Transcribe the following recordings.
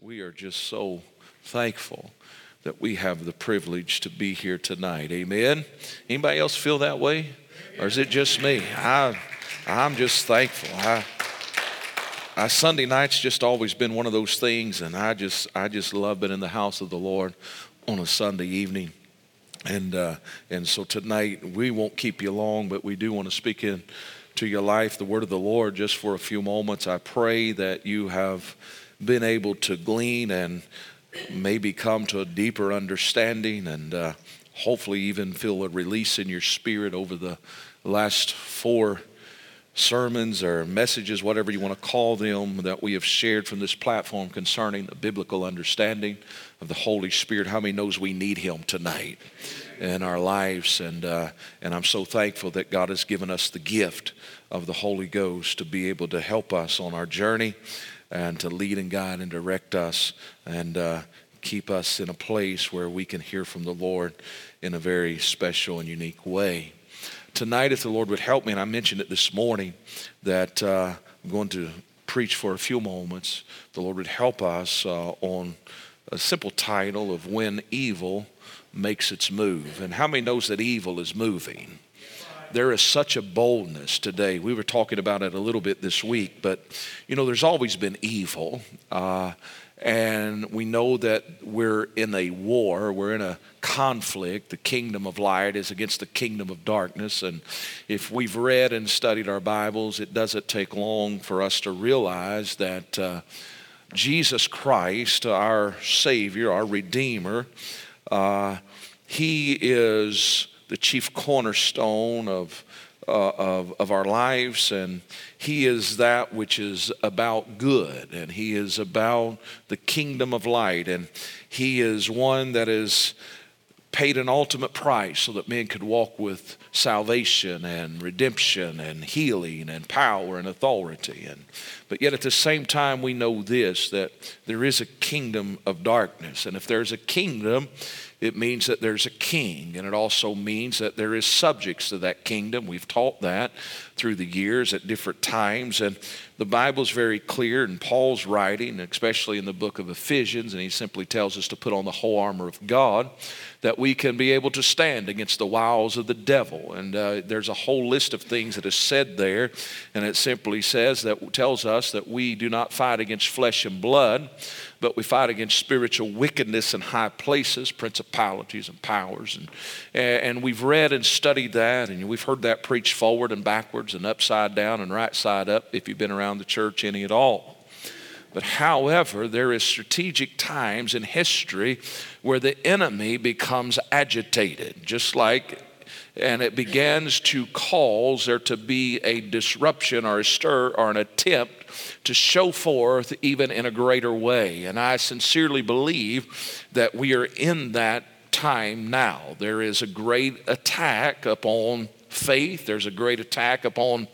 We are just so thankful that we have the privilege to be here tonight. Amen. Anybody else feel that way? Or is it just me? I, I'm just thankful. I, Sunday night's just always been one of those things, and I just, I just love being in the house of the Lord on a Sunday evening. And, uh, and so tonight, we won't keep you long, but we do want to speak in to your life the word of the Lord just for a few moments. I pray that you have been able to glean and maybe come to a deeper understanding and uh, hopefully even feel a release in your spirit over the last four sermons or messages, whatever you want to call them, that we have shared from this platform concerning the biblical understanding of the Holy Spirit. How many knows we need Him tonight in our lives? And uh, and I'm so thankful that God has given us the gift of the Holy Ghost to be able to help us on our journey and to lead and guide and direct us and uh, keep us in a place where we can hear from the Lord in a very special and unique way. Tonight, if the Lord would help me, and I mentioned it this morning, that uh, I'm going to preach for a few moments. The Lord would help us uh, on a simple title of When Evil Makes Its Move. And how many knows that evil is moving? There is such a boldness today. We were talking about it a little bit this week, but you know, there's always been evil. Uh, and we know that we're in a war, we're in a conflict. The kingdom of light is against the kingdom of darkness. And if we've read and studied our Bibles, it doesn't take long for us to realize that uh, Jesus Christ, our Savior, our Redeemer, uh, He is the chief cornerstone of, uh, of, of our lives, and He is that which is about good, and He is about the kingdom of light, and He is one that is paid an ultimate price so that men could walk with salvation and redemption and healing and power and authority. And but yet at the same time we know this that there is a kingdom of darkness. And if there's a kingdom it means that there's a king, and it also means that there is subjects to that kingdom. We've taught that through the years at different times, and the Bible's very clear in Paul's writing, especially in the book of Ephesians, and he simply tells us to put on the whole armor of God that we can be able to stand against the wiles of the devil. And uh, there's a whole list of things that is said there, and it simply says that tells us that we do not fight against flesh and blood, but we fight against spiritual wickedness in high places, principalities and powers. And, and we've read and studied that, and we've heard that preached forward and backwards and upside down and right side up if you've been around the church any at all. But however, there is strategic times in history where the enemy becomes agitated, just like and it begins to cause there to be a disruption or a stir or an attempt to show forth even in a greater way. And I sincerely believe that we are in that time now. There is a great attack upon faith, there's a great attack upon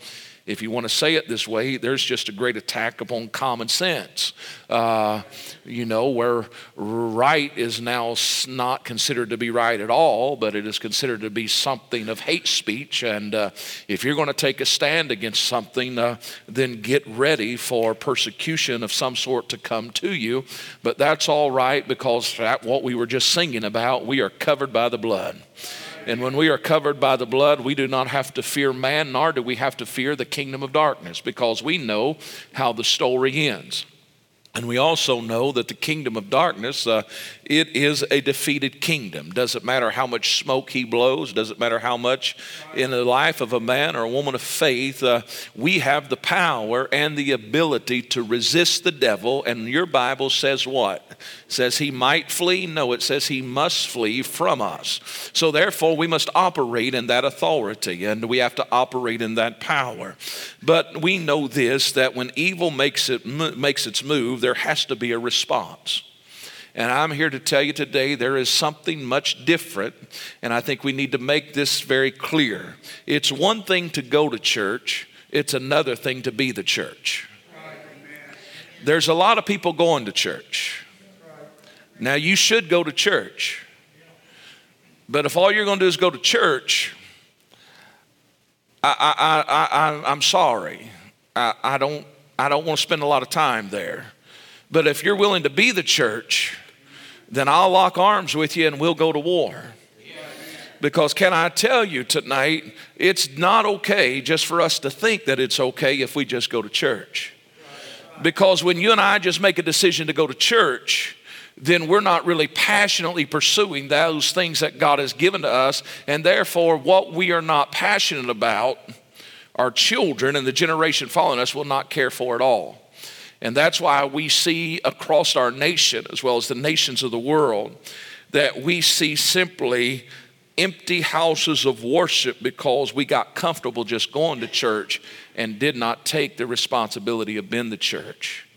if you want to say it this way, there's just a great attack upon common sense. Uh, you know, where right is now not considered to be right at all, but it is considered to be something of hate speech. And uh, if you're going to take a stand against something, uh, then get ready for persecution of some sort to come to you. But that's all right because that what we were just singing about, we are covered by the blood. And when we are covered by the blood, we do not have to fear man, nor do we have to fear the kingdom of darkness, because we know how the story ends. And we also know that the kingdom of darkness, uh, it is a defeated kingdom. Doesn't matter how much smoke he blows, doesn't matter how much in the life of a man or a woman of faith, uh, we have the power and the ability to resist the devil. And your Bible says what? It says he might flee? No, it says he must flee from us. So therefore, we must operate in that authority and we have to operate in that power. But we know this that when evil makes, it, makes its move, there has to be a response. And I'm here to tell you today there is something much different, and I think we need to make this very clear. It's one thing to go to church, it's another thing to be the church. There's a lot of people going to church. Now, you should go to church, but if all you're going to do is go to church, I, I, I, I, I'm sorry. I, I, don't, I don't want to spend a lot of time there But if you're willing to be the church, then I'll lock arms with you and we'll go to war. Because, can I tell you tonight, it's not okay just for us to think that it's okay if we just go to church. Because when you and I just make a decision to go to church, then we're not really passionately pursuing those things that God has given to us. And therefore, what we are not passionate about, our children and the generation following us will not care for at all. And that's why we see across our nation, as well as the nations of the world, that we see simply empty houses of worship because we got comfortable just going to church and did not take the responsibility of being the church.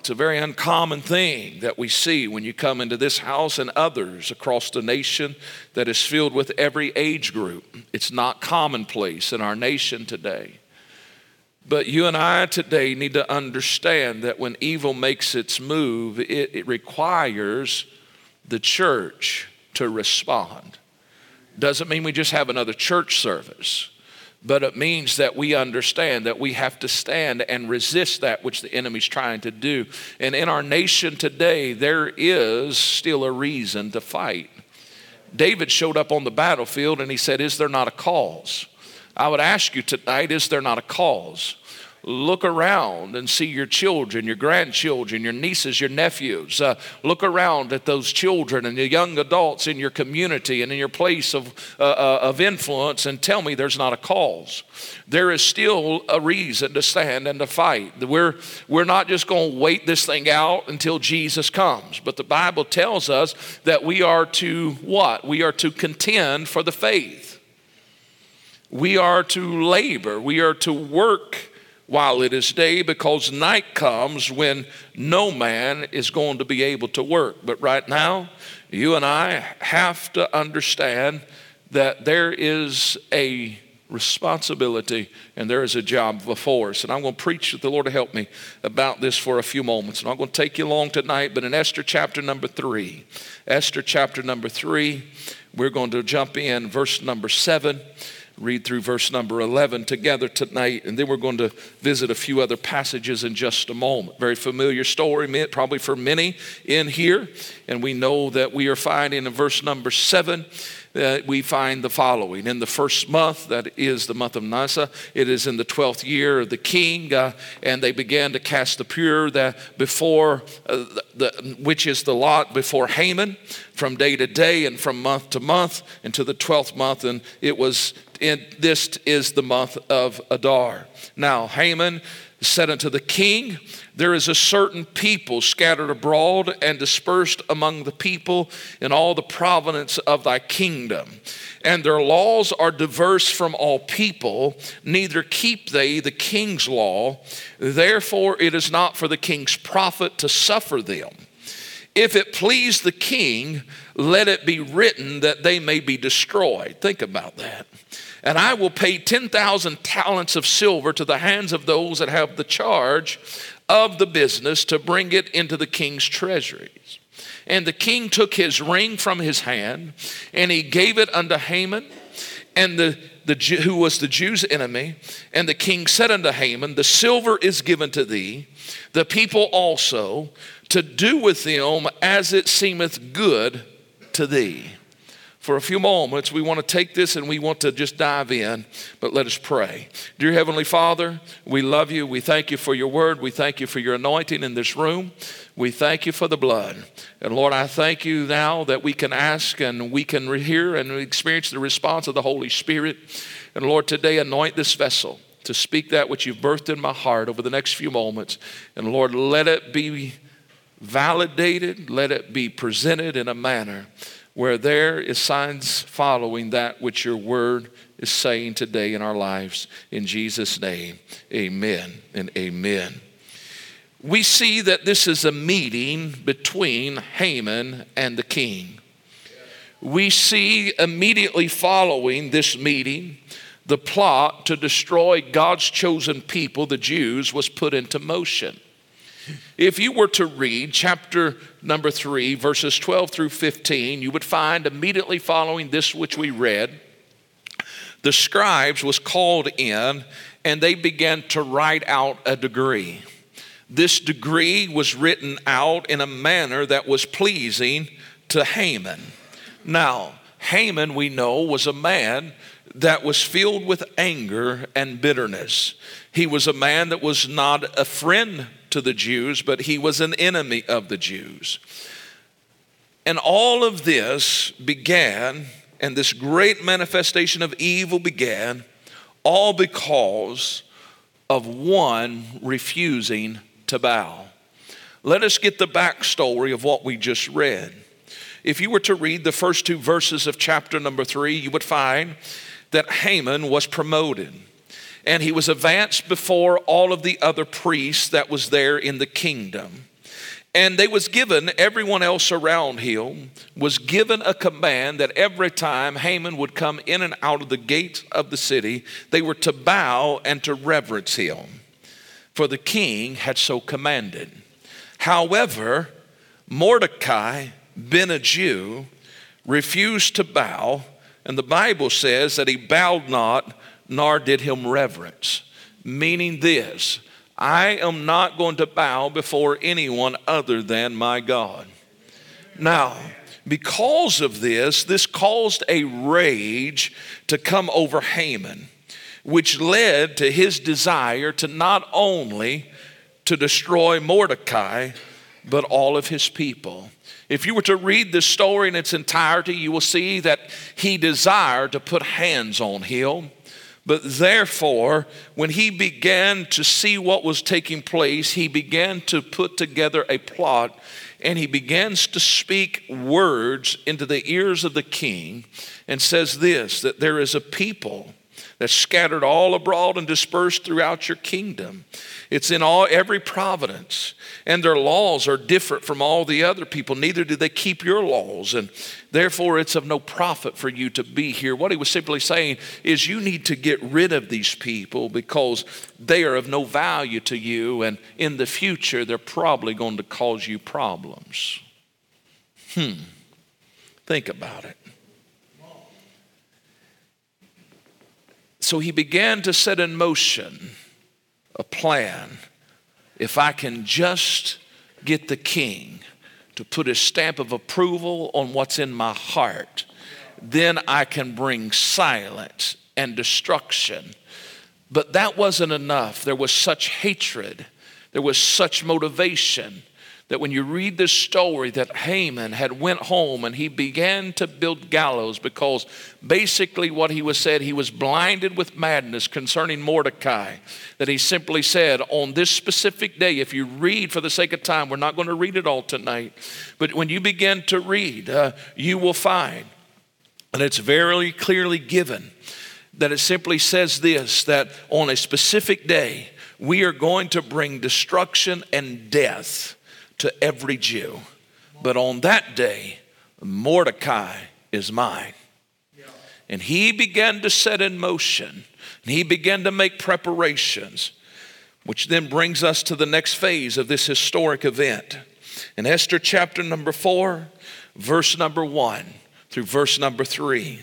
It's a very uncommon thing that we see when you come into this house and others across the nation that is filled with every age group. It's not commonplace in our nation today. But you and I today need to understand that when evil makes its move, it, it requires the church to respond. Doesn't mean we just have another church service, but it means that we understand that we have to stand and resist that which the enemy's trying to do. And in our nation today, there is still a reason to fight. David showed up on the battlefield and he said, Is there not a cause? I would ask you tonight, is there not a cause? Look around and see your children, your grandchildren, your nieces, your nephews. Uh, look around at those children and the young adults in your community and in your place of, uh, uh, of influence and tell me there's not a cause. There is still a reason to stand and to fight. We're, we're not just going to wait this thing out until Jesus comes, but the Bible tells us that we are to what? We are to contend for the faith. We are to labor. We are to work while it is day because night comes when no man is going to be able to work. But right now, you and I have to understand that there is a responsibility and there is a job before us. And I'm going to preach with the Lord help me about this for a few moments. And I'm going to take you along tonight, but in Esther chapter number three, Esther chapter number three, we're going to jump in verse number seven read through verse number 11 together tonight, and then we're going to visit a few other passages in just a moment. Very familiar story, probably for many in here, and we know that we are finding in verse number 7 that we find the following. In the first month, that is the month of Nisan, it is in the 12th year of the king, uh, and they began to cast the Pur that before, uh, the, which is the lot before Haman, from day to day and from month to month, into the 12th month, and it was in, this is the month of Adar. Now, Haman said unto the king, There is a certain people scattered abroad and dispersed among the people in all the province of thy kingdom. And their laws are diverse from all people, neither keep they the king's law. Therefore, it is not for the king's profit to suffer them. If it please the king, let it be written that they may be destroyed. Think about that and I will pay 10,000 talents of silver to the hands of those that have the charge of the business to bring it into the king's treasuries. And the king took his ring from his hand and he gave it unto Haman, and the, the who was the Jew's enemy. And the king said unto Haman, The silver is given to thee, the people also, to do with them as it seemeth good to thee for a few moments, we want to take this and we want to just dive in, but let us pray. Dear Heavenly Father, we love you. We thank you for your word. We thank you for your anointing in this room. We thank you for the blood. And Lord, I thank you now that we can ask and we can hear and experience the response of the Holy Spirit. And Lord, today anoint this vessel to speak that which you've birthed in my heart over the next few moments. And Lord, let it be validated, let it be presented in a manner where there is signs following that which your word is saying today in our lives. In Jesus' name, amen and amen. We see that this is a meeting between Haman and the king. We see immediately following this meeting, the plot to destroy God's chosen people, the Jews, was put into motion. If you were to read chapter number 3, verses 12 through 15, you would find immediately following this which we read, the scribes was called in and they began to write out a decree. this decree was written out in a manner that was pleasing to Haman. Now, Haman, we know, was a man that was filled with anger and bitterness. He was a man that was not a friend to the Jews, but he was an enemy of the Jews. And all of this began, and this great manifestation of evil began, all because of one refusing to bow. Let us get the backstory of what we just read. If you were to read the first two verses of chapter number three, you would find that Haman was promoted and he was advanced before all of the other priests that was there in the kingdom. And they was given, everyone else around him was given a command that every time Haman would come in and out of the gates of the city, they were to bow and to reverence him, for the king had so commanded. However, Mordecai, being a Jew, refused to bow, and the Bible says that he bowed not, nor did him reverence, meaning this I am not going to bow before anyone other than my God. Now, because of this, this caused a rage to come over Haman, which led to his desire to not only to destroy Mordecai, but all of his people. If you were to read this story in its entirety, you will see that he desired to put hands on him. But therefore, when he began to see what was taking place, he began to put together a plot and he begins to speak words into the ears of the king and says this that there is a people that's scattered all abroad and dispersed throughout your kingdom. It's in all every providence, and their laws are different from all the other people. Neither do they keep your laws, and therefore it's of no profit for you to be here. What he was simply saying is you need to get rid of these people because they are of no value to you, and in the future they're probably going to cause you problems. Hmm. Think about it. So he began to set in motion a plan. If I can just get the king to put a stamp of approval on what's in my heart, then I can bring silence and destruction. But that wasn't enough. There was such hatred, there was such motivation that when you read this story that Haman had went home and he began to build gallows because basically what he was said he was blinded with madness concerning Mordecai that he simply said on this specific day if you read for the sake of time we're not going to read it all tonight but when you begin to read uh, you will find and it's very clearly given that it simply says this that on a specific day we are going to bring destruction and death to every Jew. But on that day, Mordecai is mine. And he began to set in motion, and he began to make preparations, which then brings us to the next phase of this historic event. In Esther chapter number four, verse number one through verse number three,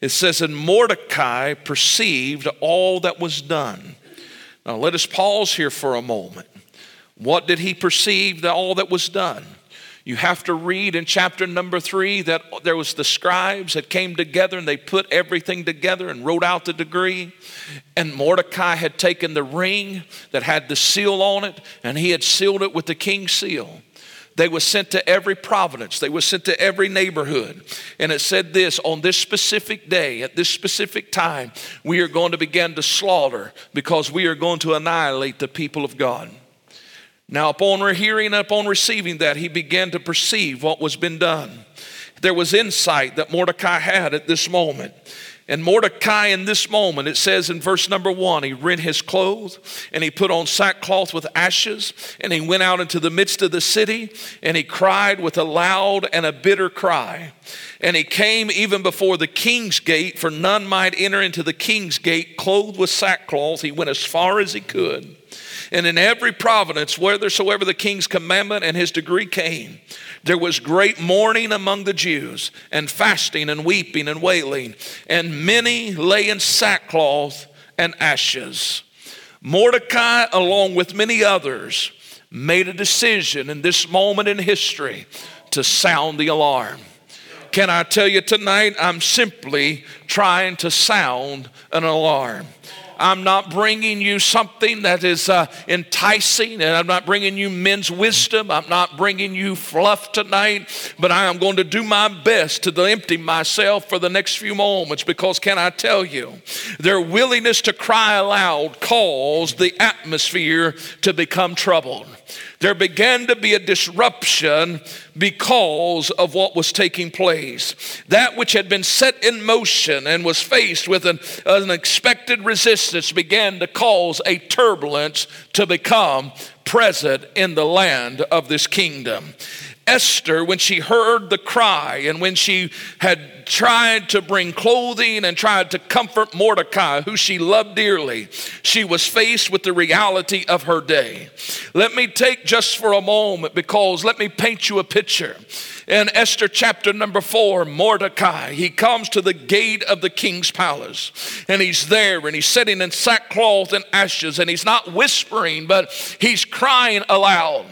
it says, And Mordecai perceived all that was done. Now let us pause here for a moment. What did he perceive that all that was done? You have to read in chapter number three that there was the scribes that came together and they put everything together and wrote out the decree. And Mordecai had taken the ring that had the seal on it and he had sealed it with the king's seal. They were sent to every province. They were sent to every neighborhood. And it said this on this specific day, at this specific time, we are going to begin to slaughter because we are going to annihilate the people of God. Now, upon hearing and upon receiving that, he began to perceive what was been done. There was insight that Mordecai had at this moment. And Mordecai, in this moment, it says in verse number one, he rent his clothes and he put on sackcloth with ashes and he went out into the midst of the city and he cried with a loud and a bitter cry. And he came even before the king's gate, for none might enter into the king's gate clothed with sackcloth. He went as far as he could. And in every province, whithersoever the king's commandment and his decree came, there was great mourning among the Jews, and fasting, and weeping, and wailing, and many lay in sackcloth and ashes. Mordecai, along with many others, made a decision in this moment in history to sound the alarm. Can I tell you tonight, I'm simply trying to sound an alarm. I'm not bringing you something that is uh, enticing, and I'm not bringing you men's wisdom. I'm not bringing you fluff tonight, but I am going to do my best to empty myself for the next few moments because, can I tell you, their willingness to cry aloud caused the atmosphere to become troubled there began to be a disruption because of what was taking place. That which had been set in motion and was faced with an unexpected resistance began to cause a turbulence to become present in the land of this kingdom. Esther, when she heard the cry and when she had tried to bring clothing and tried to comfort Mordecai, who she loved dearly, she was faced with the reality of her day. Let me take just for a moment because let me paint you a picture. In Esther chapter number four, Mordecai, he comes to the gate of the king's palace and he's there and he's sitting in sackcloth and ashes and he's not whispering, but he's crying aloud.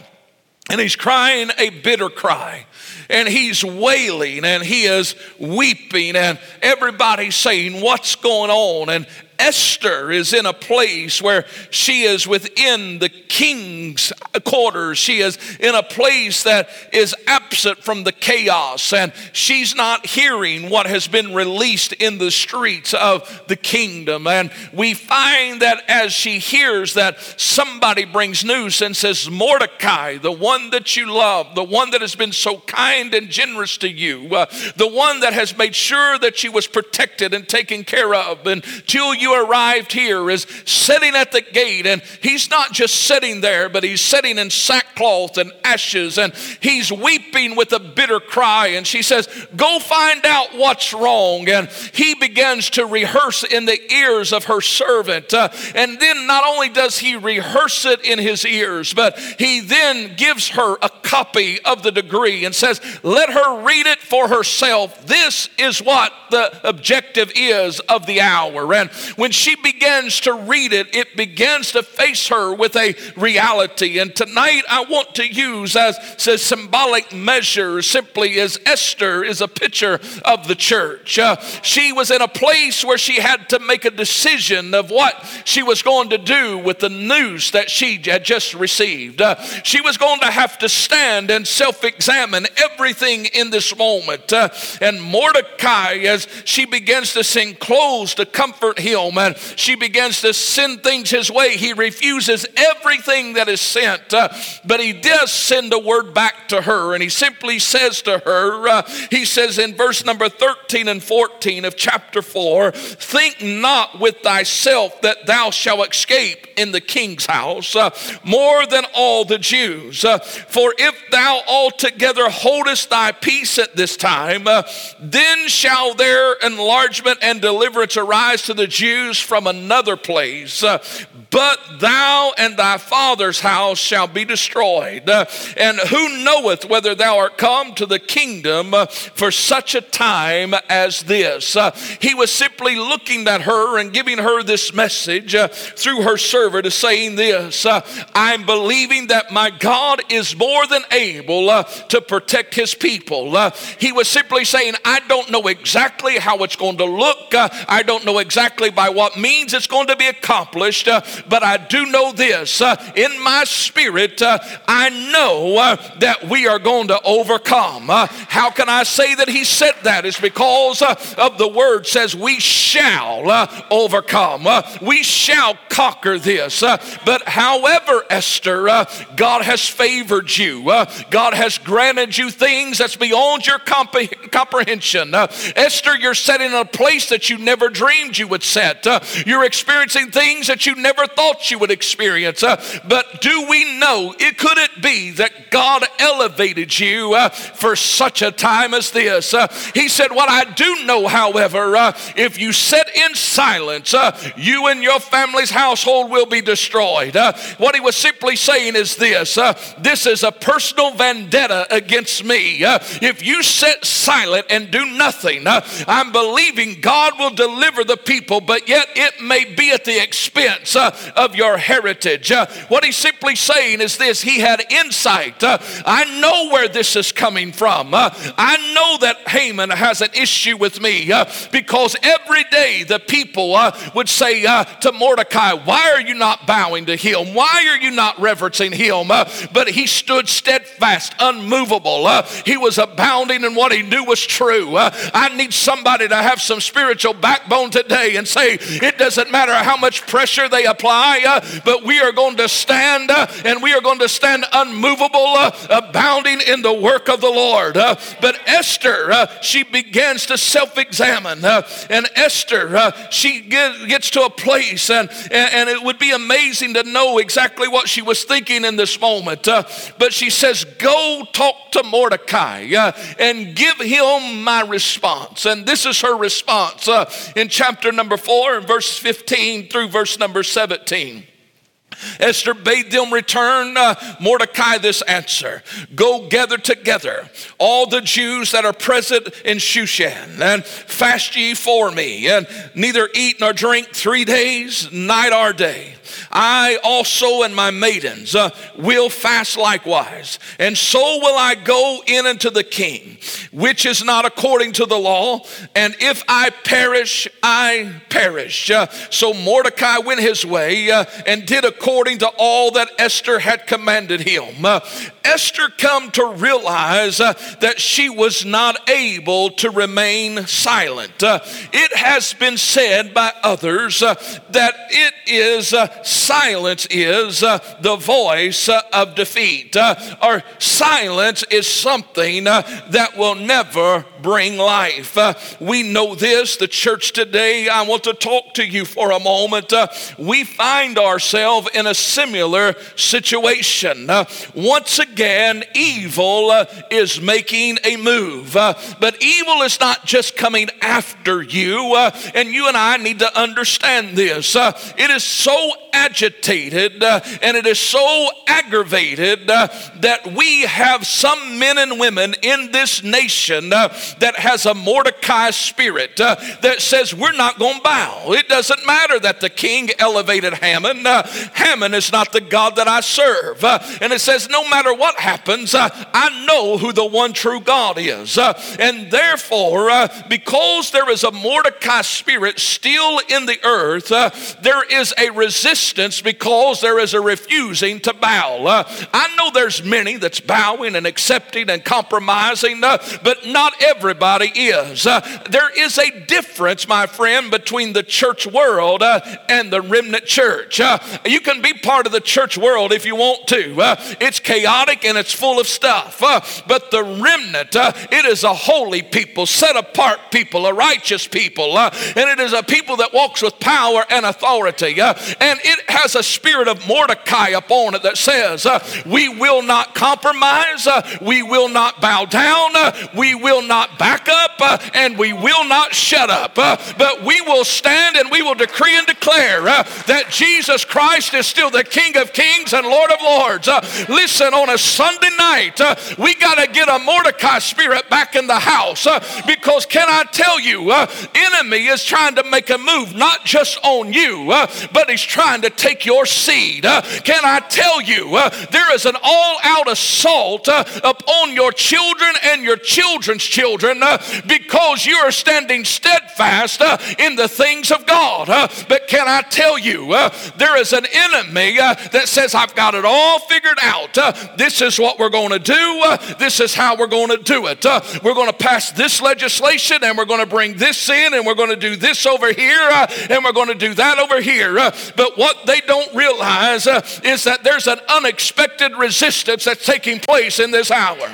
And he's crying a bitter cry. And he's wailing and he is weeping, and everybody's saying, What's going on? And Esther is in a place where she is within the king's quarters. She is in a place that is absent from the chaos, and she's not hearing what has been released in the streets of the kingdom. And we find that as she hears that somebody brings news and says, Mordecai, the one that you love, the one that has been so kind and generous to you, uh, the one that has made sure that she was protected and taken care of until you you arrived here is sitting at the gate, and he's not just sitting there, but he's sitting in sackcloth and ashes, and he's weeping with a bitter cry. And she says, Go find out what's wrong. And he begins to rehearse in the ears of her servant. Uh, and then not only does he rehearse it in his ears, but he then gives her a copy of the degree and says, Let her read it for herself. This is what the objective is of the hour. And when she begins to read it, it begins to face her with a reality. And tonight I want to use as a symbolic measure simply as Esther is a picture of the church. Uh, she was in a place where she had to make a decision of what she was going to do with the news that she had just received. Uh, she was going to have to stand and self examine everything in this moment. Uh, and Mordecai, as she begins to sing clothes to comfort him, and she begins to send things his way. He refuses everything that is sent, uh, but he does send a word back to her, and he simply says to her, uh, he says in verse number 13 and 14 of chapter 4, Think not with thyself that thou shalt escape in the king's house uh, more than all the Jews. Uh, for if thou altogether holdest thy peace at this time, uh, then shall their enlargement and deliverance arise to the Jews From another place, uh, but thou and thy father's house shall be destroyed. And who knoweth whether thou art come to the kingdom for such a time as this? He was simply looking at her and giving her this message through her servant, saying this I'm believing that my God is more than able to protect his people. he was simply saying, I don't know exactly how it's going to look, I don't know exactly by what means it's going to be accomplished, but I do know this uh, in my spirit, uh, I know uh, that we are going to overcome. Uh, how can I say that he said that? Is because uh, of the word says we shall overcome, we shall conquer this. but however, Esther, God has favored you, God has granted you things that's beyond your comp- comprehension. Esther, you're setting in a place that you never dreamed you would set. Uh, you're experiencing things that you never thought you would experience. Uh, but do we know it could it be that God elevated you uh, for such a time as this? Uh, he said, What I do know, however, uh, if you sit in silence, uh, you and your family's household will be destroyed. what he was simply saying is this this is a personal vendetta against me. if you sit silent and do nothing, I'm believing God will deliver the people, but yet it may be at the expense uh, Uh, of your heritage. Uh, what he's simply saying is this He had insight. Uh, I know where this is coming from. I know that Haman has an issue with me because every day the people would say to Mordecai, Why are you not bowing to him? Why are you not reverencing him? but he stood steadfast, unmovable. he was abounding in what he knew was true. I need somebody to have some spiritual backbone today and say, It doesn't matter how much pressure they apply, uh, but we are going to stand uh, and we are going to stand unmovable, uh, abounding in the work of the Lord. Uh, but Esther, uh, she begins to self examine. Uh, and Esther, she get, gets to a place, and, and, it would be amazing to know exactly what she was thinking in this moment. but she says, Go talk to Mordecai and give him my response. And this is her response in chapter number 4 and verse 15 through verse number 17. Esther bade them return uh, Mordecai this answer Go gather together all the Jews that are present in Shushan, and fast ye for me, and neither eat nor drink three days, night or day. I also and my maidens uh, will fast likewise, and so will I go in unto the king, which is not according to the law. And if I perish, I perish. Uh, so Mordecai went his way uh, and did according to all that Esther had commanded him. Uh, Esther come to realize uh, that she was not able to remain silent. Uh, it has been said by others that it is silence is uh, the voice uh, of defeat, or silence is something that will never bring life. we know this, the church today. I want to talk to you for a moment. we find ourselves in a similar situation. once again, evil uh, is making a move. Uh, but evil is not just coming after you, uh, and you and I need to understand this. Uh, it is so agitated uh, and it is so aggravated uh, that we have some men and women in this nation that has a Mordecai spirit that says we're not going to bow. It doesn't matter that the king elevated Haman. Haman is not the God that I serve. and it says no matter what happens, uh, I know who the one true God is. Uh, and therefore, uh, because there is a Mordecai spirit still in the earth, uh, there is a resistance because there is a refusing to bow. Uh, I know there's many that's bowing and accepting and compromising, uh, but not everybody is. there is a difference, my friend, between the church world and the remnant church. you can be part of the church world if you want to. it's chaotic and it's full of stuff. Uh, but the remnant, uh, it is a holy people, set apart people, a righteous people, uh, and it is a people that walks with power and authority. Uh, and it has a spirit of Mordecai upon it that says, uh, We will not compromise, uh, we will not bow down, we will not back up, and we will not shut up. but we will stand and we will decree and declare that Jesus Christ is still the King of kings and Lord of lords. listen, on a Sunday night, uh, we got to get a Mordecai spirit back in the house uh, because can I tell you, uh, enemy is trying to make a move not just on you, uh, but he's trying to take your seed. Uh, can I tell you, uh, there is an all-out assault upon your children and your children's children because you are standing steadfast in the things of God. but can I tell you, there is an enemy that says, "I've got it all figured out. this is what we're going to do. Uh, this is how we're going to do it. Uh, we're going to pass this legislation and we're going to bring this in and we're going to do this over here uh, and we're going to do that over here. Uh, but what they don't realize uh, is that there's an unexpected resistance that's taking place in this hour.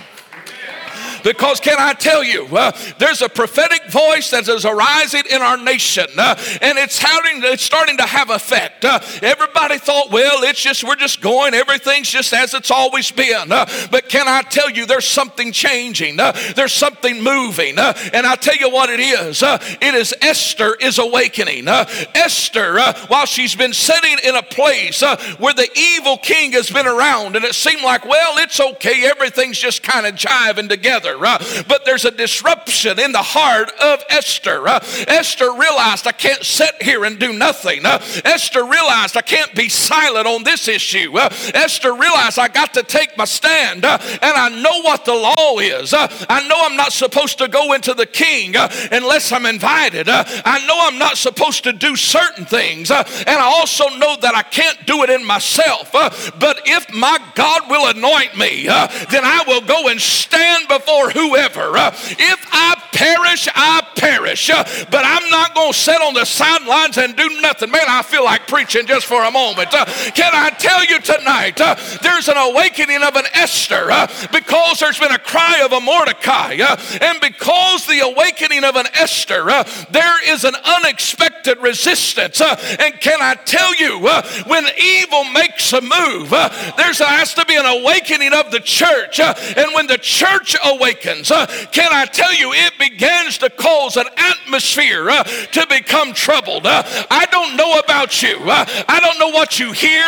Because, can I tell you, uh, there's a prophetic voice that is arising in our nation, uh, and it's, having, it's starting to have effect. Uh, everybody thought, well, it's just, we're just going, everything's just as it's always been. Uh, but can I tell you, there's something changing, uh, there's something moving. Uh, and I tell you what it is it is Esther is awakening. Esther, while she's been sitting in a place where the evil king has been around, and it seemed like, well, it's okay, everything's just kind of jiving together together. But there's a disruption in the heart of Esther. Esther realized I can't sit here and do nothing. Esther realized I can't be silent on this issue. Esther realized I got to take my stand and I know what the law is. I know I'm not supposed to go into the king unless I'm invited. I know I'm not supposed to do certain things. And I also know that I can't do it in myself. But if my God will anoint me, then I will go and stand before whoever. Uh, if I perish, I perish. Uh, but I'm not going to sit on the sidelines and do nothing. Man, I feel like preaching just for a moment. Uh, can I tell you tonight, there's an awakening of an Esther because there's been a cry of a Mordecai. And because the awakening of an Esther, there is an unexpected resistance. And can I tell you, when evil makes a move, there has to be an awakening of the church. And when the church awakens, Uh, can I tell you, it begins to cause an atmosphere uh, to become troubled. Uh, I don't know about you. I don't know what you hear.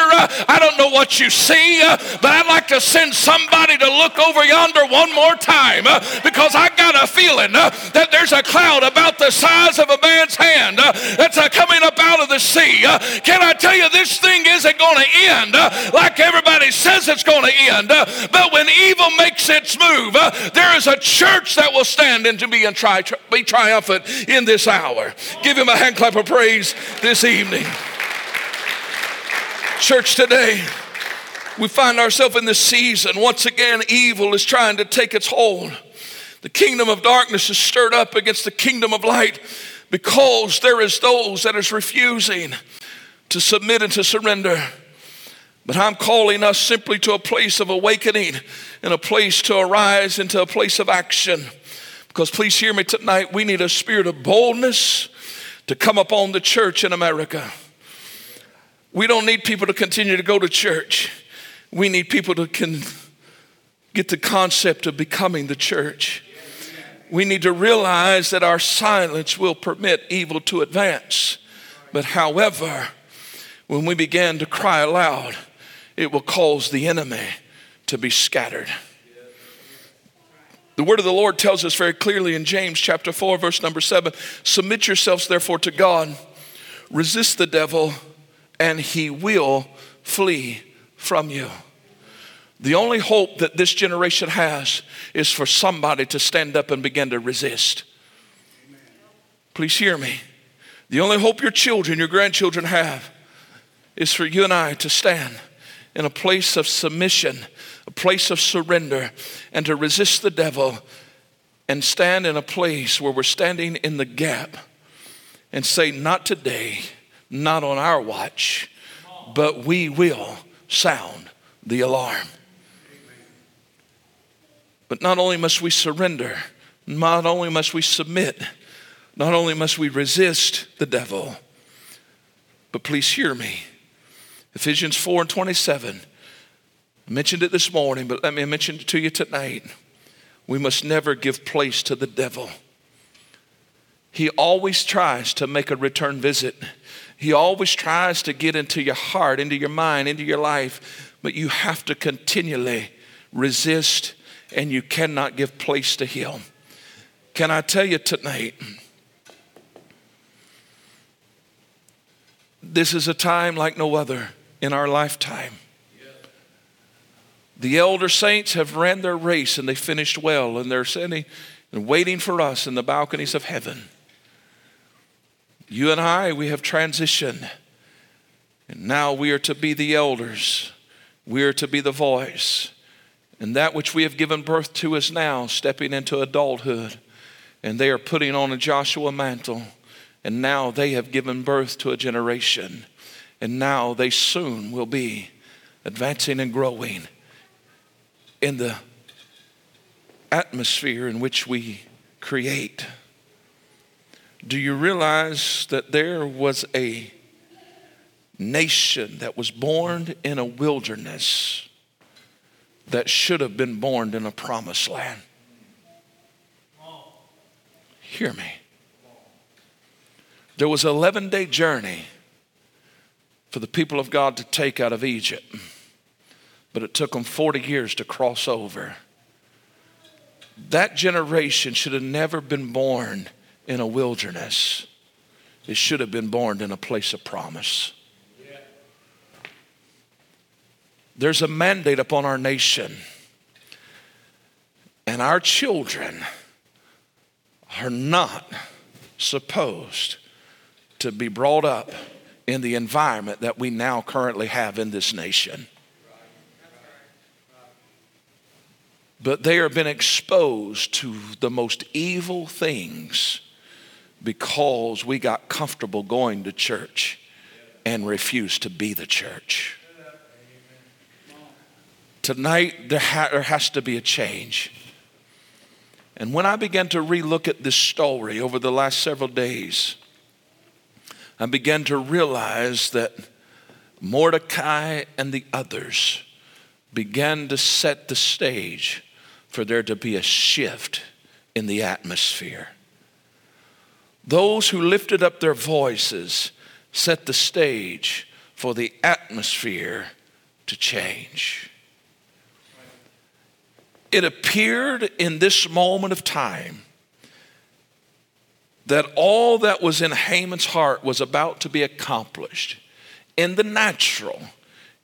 I don't know what you see. But I'd like to send somebody to look over yonder one more time because I got a feeling that there's a cloud about the size of a man's hand that's coming up out of the sea. Can I tell you, this thing isn't going to end like everybody says it's going to end. But when evil makes its move, there is a church that will stand and to be, and try, be triumphant in this hour. Give him a hand clap of praise this evening. Church, today, we find ourselves in this season. Once again, evil is trying to take its hold. The kingdom of darkness is stirred up against the kingdom of light because there is those that is refusing to submit and to surrender. But I'm calling us simply to a place of awakening and a place to arise into a place of action. Because please hear me tonight, we need a spirit of boldness to come upon the church in America. We don't need people to continue to go to church. We need people to can get the concept of becoming the church. We need to realize that our silence will permit evil to advance. But however, when we begin to cry aloud, it will cause the enemy to be scattered. The word of the Lord tells us very clearly in James chapter 4, verse number 7 Submit yourselves therefore to God, resist the devil, and he will flee from you. The only hope that this generation has is for somebody to stand up and begin to resist. Please hear me. The only hope your children, your grandchildren have is for you and I to stand in a place of submission, a place of surrender, and to resist the devil and stand in a place where we're standing in the gap and say, Not today, not on our watch, but we will sound the alarm. But not only must we surrender, not only must we submit, not only must we resist the devil, but please hear me Ephesians 4 and 27. I mentioned it this morning, but let me mention it to you tonight. We must never give place to the devil. He always tries to make a return visit. He always tries to get into your heart, into your mind, into your life, but you have to continually resist and you cannot give place to him. Can I tell you tonight? This is a time like no other in our lifetime. The elder saints have ran their race and they finished well, and they're sitting and waiting for us in the balconies of heaven. You and I, we have transitioned, and now we are to be the elders. We are to be the voice. And that which we have given birth to is now stepping into adulthood. And they are putting on a Joshua mantle. And now they have given birth to a generation and now they soon will be advancing and growing in the atmosphere in which we create. Do you realize that there was a nation that was born in a wilderness that should have been born in a promised land? Hear me. There was an 11 day journey for the people of God to take out of Egypt. But it took them 40 years to cross over. that generation should have never been born in a wilderness. It should have been born in a place of promise. There's a mandate upon our nation, and our children are not supposed to be brought up in the environment that we now currently have in this nation. But they have been exposed to the most evil things because we got comfortable going to church and refused to be the church. Tonight, there, ha- there has to be a change. And when I began to relook at this story over the last several days, I began to realize that Mordecai and the others began to set the stage for there to be a shift in the atmosphere. Those who lifted up their voices set the stage for the atmosphere to change. It appeared in this moment of time that all that was in Haman's heart was about to be accomplished. In the natural,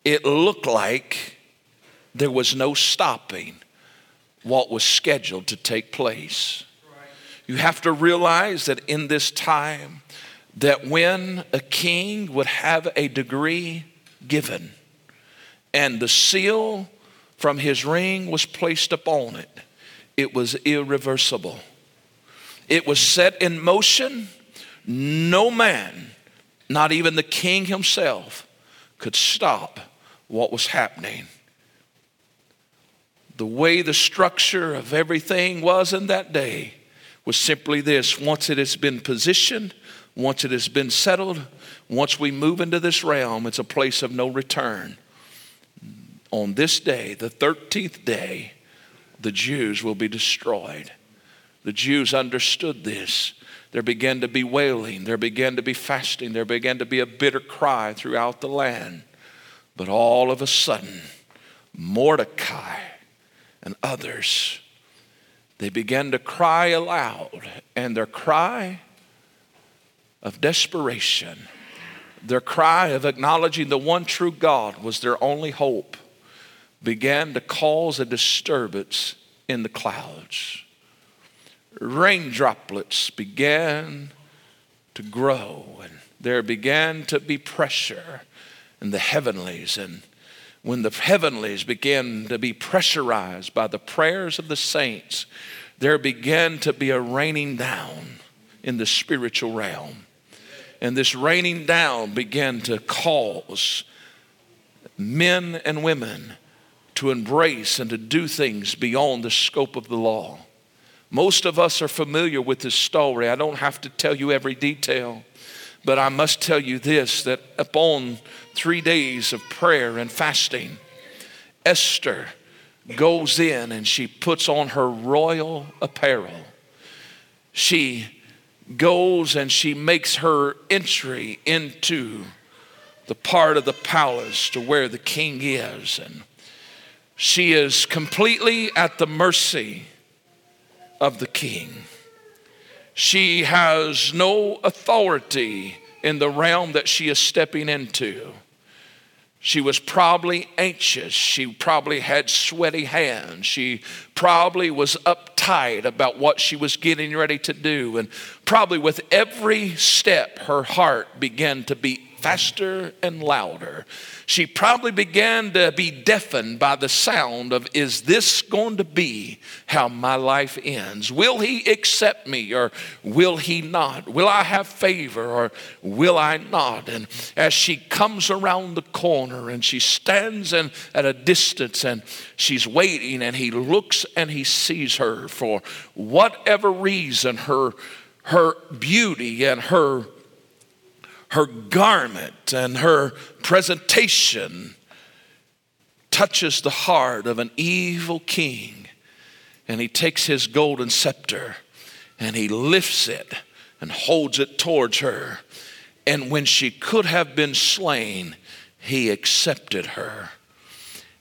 it looked like there was no stopping what was scheduled to take place. You have to realize that in this time, that when a king would have a degree given and the seal from his ring was placed upon it, it was irreversible. It was set in motion. No man, not even the king himself, could stop what was happening the way the structure of everything was in that day was simply this once it has been positioned, once it has been settled, once we move into this realm, it's a place of no return. On this day, the 13th day, the Jews will be destroyed. The Jews understood this. There began to be wailing, there began to be fasting, there began to be a bitter cry throughout the land. But all of a sudden, Mordecai and others, they began to cry aloud, and their cry of desperation, their cry of acknowledging the one true God was their only hope, began to cause a disturbance in the clouds. Rain droplets began to grow, and there began to be pressure in the heavenlies, and when the heavenlies began to be pressurized by the prayers of the saints, there began to be a raining down in the spiritual realm. And this raining down began to cause men and women to embrace and to do things beyond the scope of the law. Most of us are familiar with this story. I don't have to tell you every detail. But I must tell you this that upon three days of prayer and fasting, Esther goes in and she puts on her royal apparel. She goes and she makes her entry into the part of the palace to where the king is. And she is completely at the mercy of the king. She has no authority in the realm that she is stepping into. She was probably anxious. She probably had sweaty hands. She probably was uptight about what she was getting ready to do. And probably with every step, her heart began to beat faster and louder she probably began to be deafened by the sound of, Is this going to be how my life ends? Will he accept me or will he not? Will I have favor or will I not? And as she comes around the corner and she stands in, at a distance and she's waiting, and he looks and he sees her for whatever reason, her, her beauty and her her garment and her presentation touches the heart of an evil king. And he takes his golden scepter and he lifts it and holds it towards her. And when she could have been slain, he accepted her.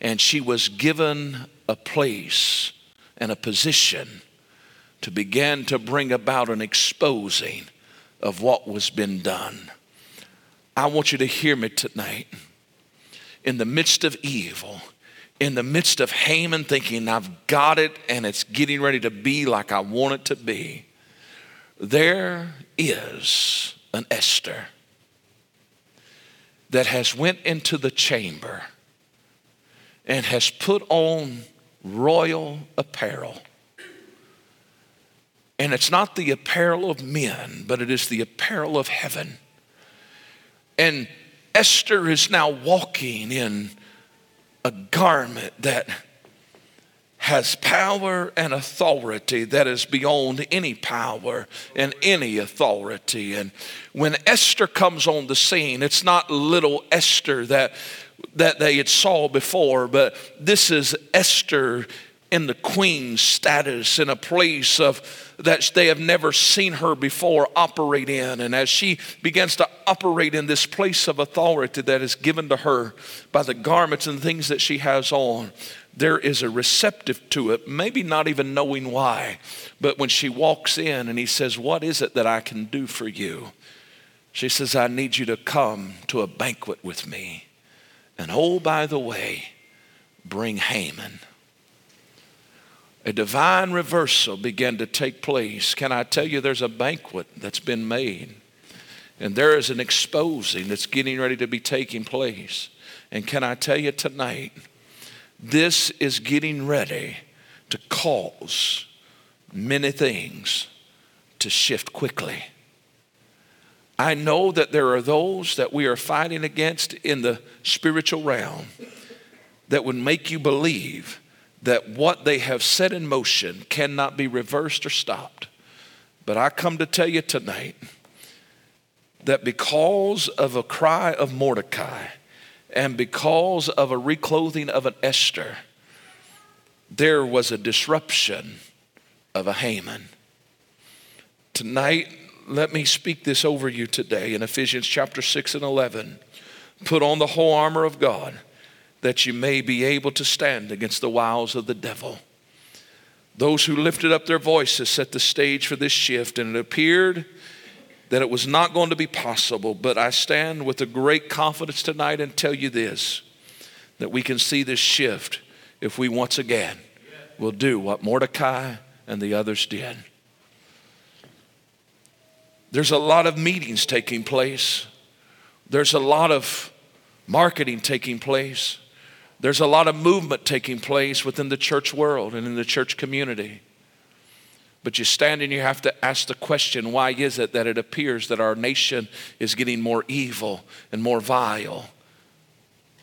And she was given a place and a position to begin to bring about an exposing of what was been done. I want you to hear me tonight. In the midst of evil, in the midst of Haman thinking, I've got it and it's getting ready to be like I want it to be, there is an Esther that has went into the chamber and has put on royal apparel. And it's not the apparel of men, but it is the apparel of heaven. And Esther is now walking in a garment that has power and authority that is beyond any power and any authority. And when Esther comes on the scene, it's not little Esther that, that they had saw before, but this is Esther in the queen's status in a place of that they have never seen her before operate in. And as she begins to operate in this place of authority that is given to her by the garments and things that she has on there is a receptive to it maybe not even knowing why but when she walks in and he says what is it that i can do for you? She says i need you to come to a banquet with me. And oh by the way bring haman a divine reversal began to take place. Can I tell you there's a banquet that's been made? And there is an exposing that's getting ready to be taking place. And can I tell you tonight, this is getting ready to cause many things to shift quickly. I know that there are those that we are fighting against in the spiritual realm that would make you believe that what they have set in motion cannot be reversed or stopped. But I come to tell you tonight that because of a cry of Mordecai and because of a reclothing of an Esther, there was a disruption of a Haman. Tonight, let me speak this over you today in Ephesians chapter 6 and 11. Put on the whole armor of God that you may be able to stand against the wiles of the devil. Those who lifted up their voices set the stage for this shift, and it appeared that it was not going to be possible. But I stand with a great confidence tonight and tell you this that we can see this shift if we once again will do what Mordecai and the others did. There's a lot of meetings taking place, there's a lot of marketing taking place. There's a lot of movement taking place within the church world and in the church community. But you stand and you have to ask the question why is it that it appears that our nation is getting more evil and more vile?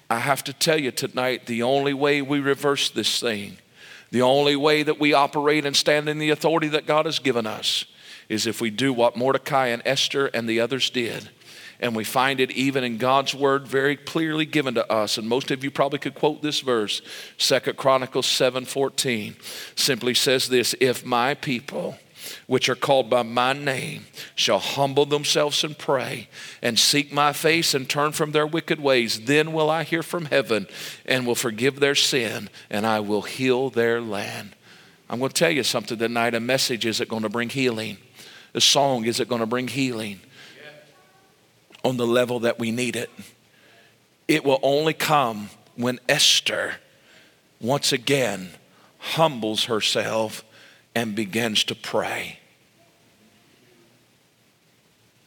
I have to tell you tonight the only way we reverse this thing, the only way that we operate and stand in the authority that God has given us, is if we do what Mordecai and Esther and the others did and we find it even in God's word very clearly given to us. And most of you probably could quote this verse. Second Chronicles 7:14 simply says this, if my people which are called by my name shall humble themselves and pray and seek my face and turn from their wicked ways, then will I hear from heaven and will forgive their sin and I will heal their land. I'm going to tell you something tonight. A message isn't going to bring healing. A song isn't going to bring healing on the level that we need it. It will only come when Esther once again humbles herself and begins to pray.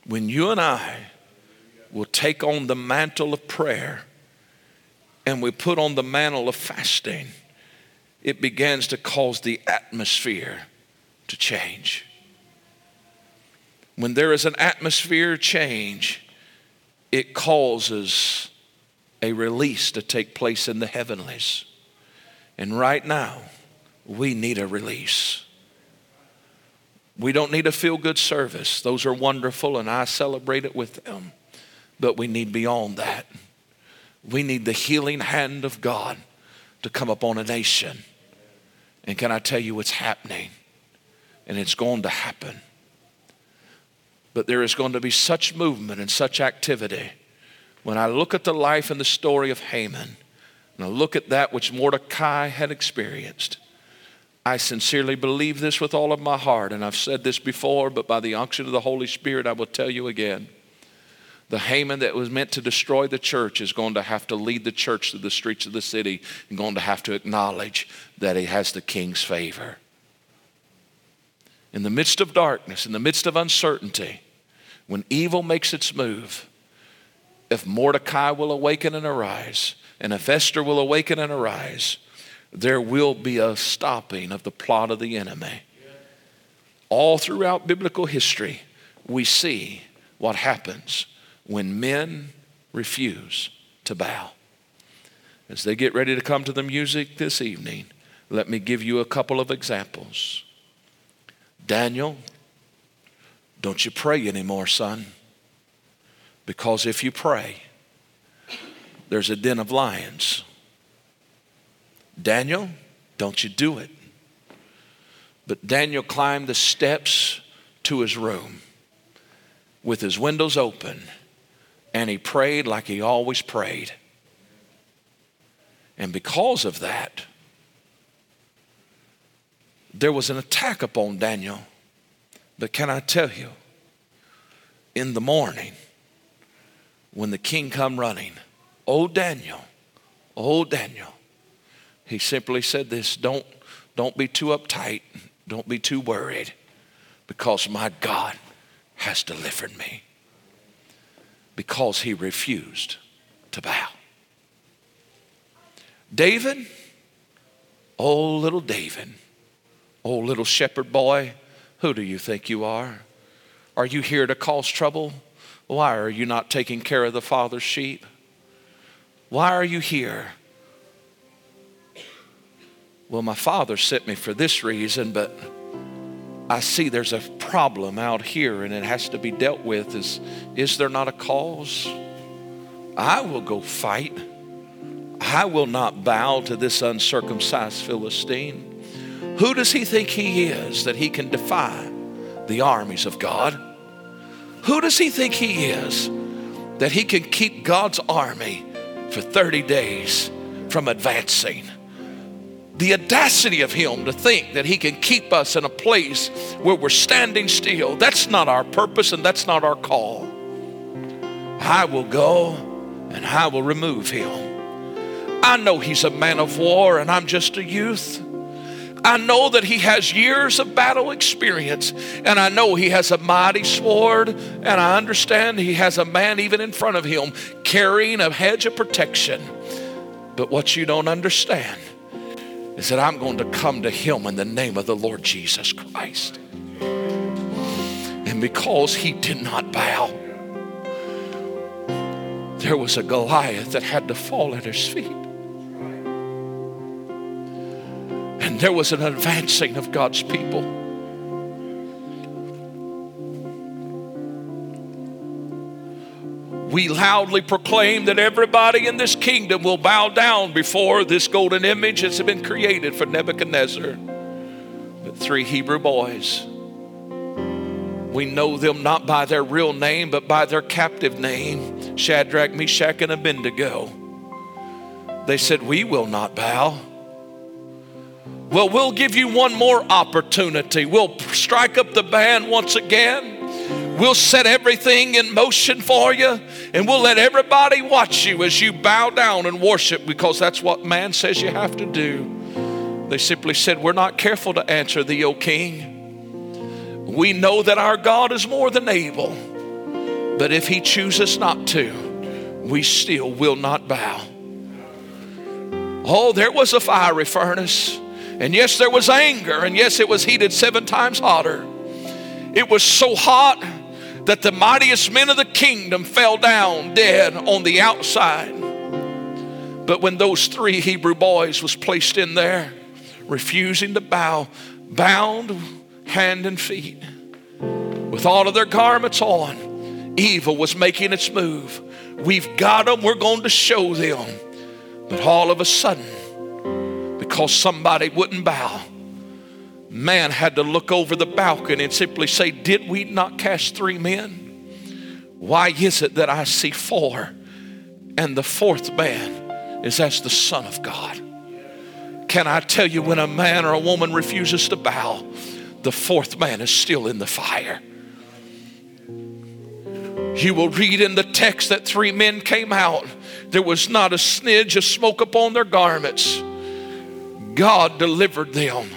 When you and I will take on the mantle of prayer and we put on the mantle of fasting, it begins to cause the atmosphere to change. When there is an atmosphere change, it causes a release to take place in the heavenlies. And right now, we need a release. We don't need a feel good service. Those are wonderful, and I celebrate it with them. But we need beyond that. We need the healing hand of God to come upon a nation. And can I tell you, it's happening, and it's going to happen. But there is going to be such movement and such activity. When I look at the life and the story of Haman, and I look at that which Mordecai had experienced, I sincerely believe this with all of my heart, and I've said this before, but by the unction of the Holy Spirit, I will tell you again. The Haman that was meant to destroy the church is going to have to lead the church through the streets of the city and going to have to acknowledge that he has the king's favor. In the midst of darkness, in the midst of uncertainty, when evil makes its move, if Mordecai will awaken and arise, and if Esther will awaken and arise, there will be a stopping of the plot of the enemy. All throughout biblical history, we see what happens when men refuse to bow. As they get ready to come to the music this evening, let me give you a couple of examples. Daniel, don't you pray anymore, son. Because if you pray, there's a den of lions. Daniel, don't you do it. But Daniel climbed the steps to his room with his windows open and he prayed like he always prayed. And because of that, there was an attack upon Daniel. But can I tell you, in the morning, when the king come running, oh Daniel, oh Daniel, he simply said this, don't, don't be too uptight, don't be too worried, because my God has delivered me because he refused to bow. David, oh little David, oh little shepherd boy, who do you think you are? Are you here to cause trouble? Why are you not taking care of the Father's sheep? Why are you here? Well, my father sent me for this reason, but I see there's a problem out here and it has to be dealt with. Is, is there not a cause? I will go fight. I will not bow to this uncircumcised Philistine. Who does he think he is that he can defy the armies of God? Who does he think he is that he can keep God's army for 30 days from advancing? the audacity of him to think that he can keep us in a place where we're standing still. That's not our purpose and that's not our call. I will go and I will remove him. I know he's a man of war and I'm just a youth. I know that he has years of battle experience, and I know he has a mighty sword, and I understand he has a man even in front of him carrying a hedge of protection. But what you don't understand is that I'm going to come to him in the name of the Lord Jesus Christ. And because he did not bow, there was a Goliath that had to fall at his feet. And there was an advancing of God's people. we loudly proclaim that everybody in this kingdom will bow down before this golden image that's been created for Nebuchadnezzar. But three Hebrew boys, we know them not by their real name, but by their captive name Shadrach, Meshach, and Abednego. They said, We will not bow. Well, we'll give you one more opportunity. We'll strike up the band once again. We'll set everything in motion for you and we'll let everybody watch you as you bow down and worship because that's what man says you have to do. They simply said, We're not careful to answer thee, O king. We know that our God is more than able, but if he chooses not to, we still will not bow. Oh, there was a fiery furnace. And yes, there was anger. And yes, it was heated seven times hotter. It was so hot that the mightiest men of the kingdom fell down dead on the outside. But when those three Hebrew boys was placed in there, refusing to bow, bound hand and feet, with all of their garments on, evil was making its move. We've got them, we're going to show them. But all of a sudden, because somebody wouldn't bow, man had to look over the balcony and simply say, Did we not cast three men? Why is it that I see four? And the fourth man is as the Son of God. Can I tell you when a man or a woman refuses to bow, the fourth man is still in the fire? You will read in the text that three men came out. There was not a smidge of smoke upon their garments. God delivered them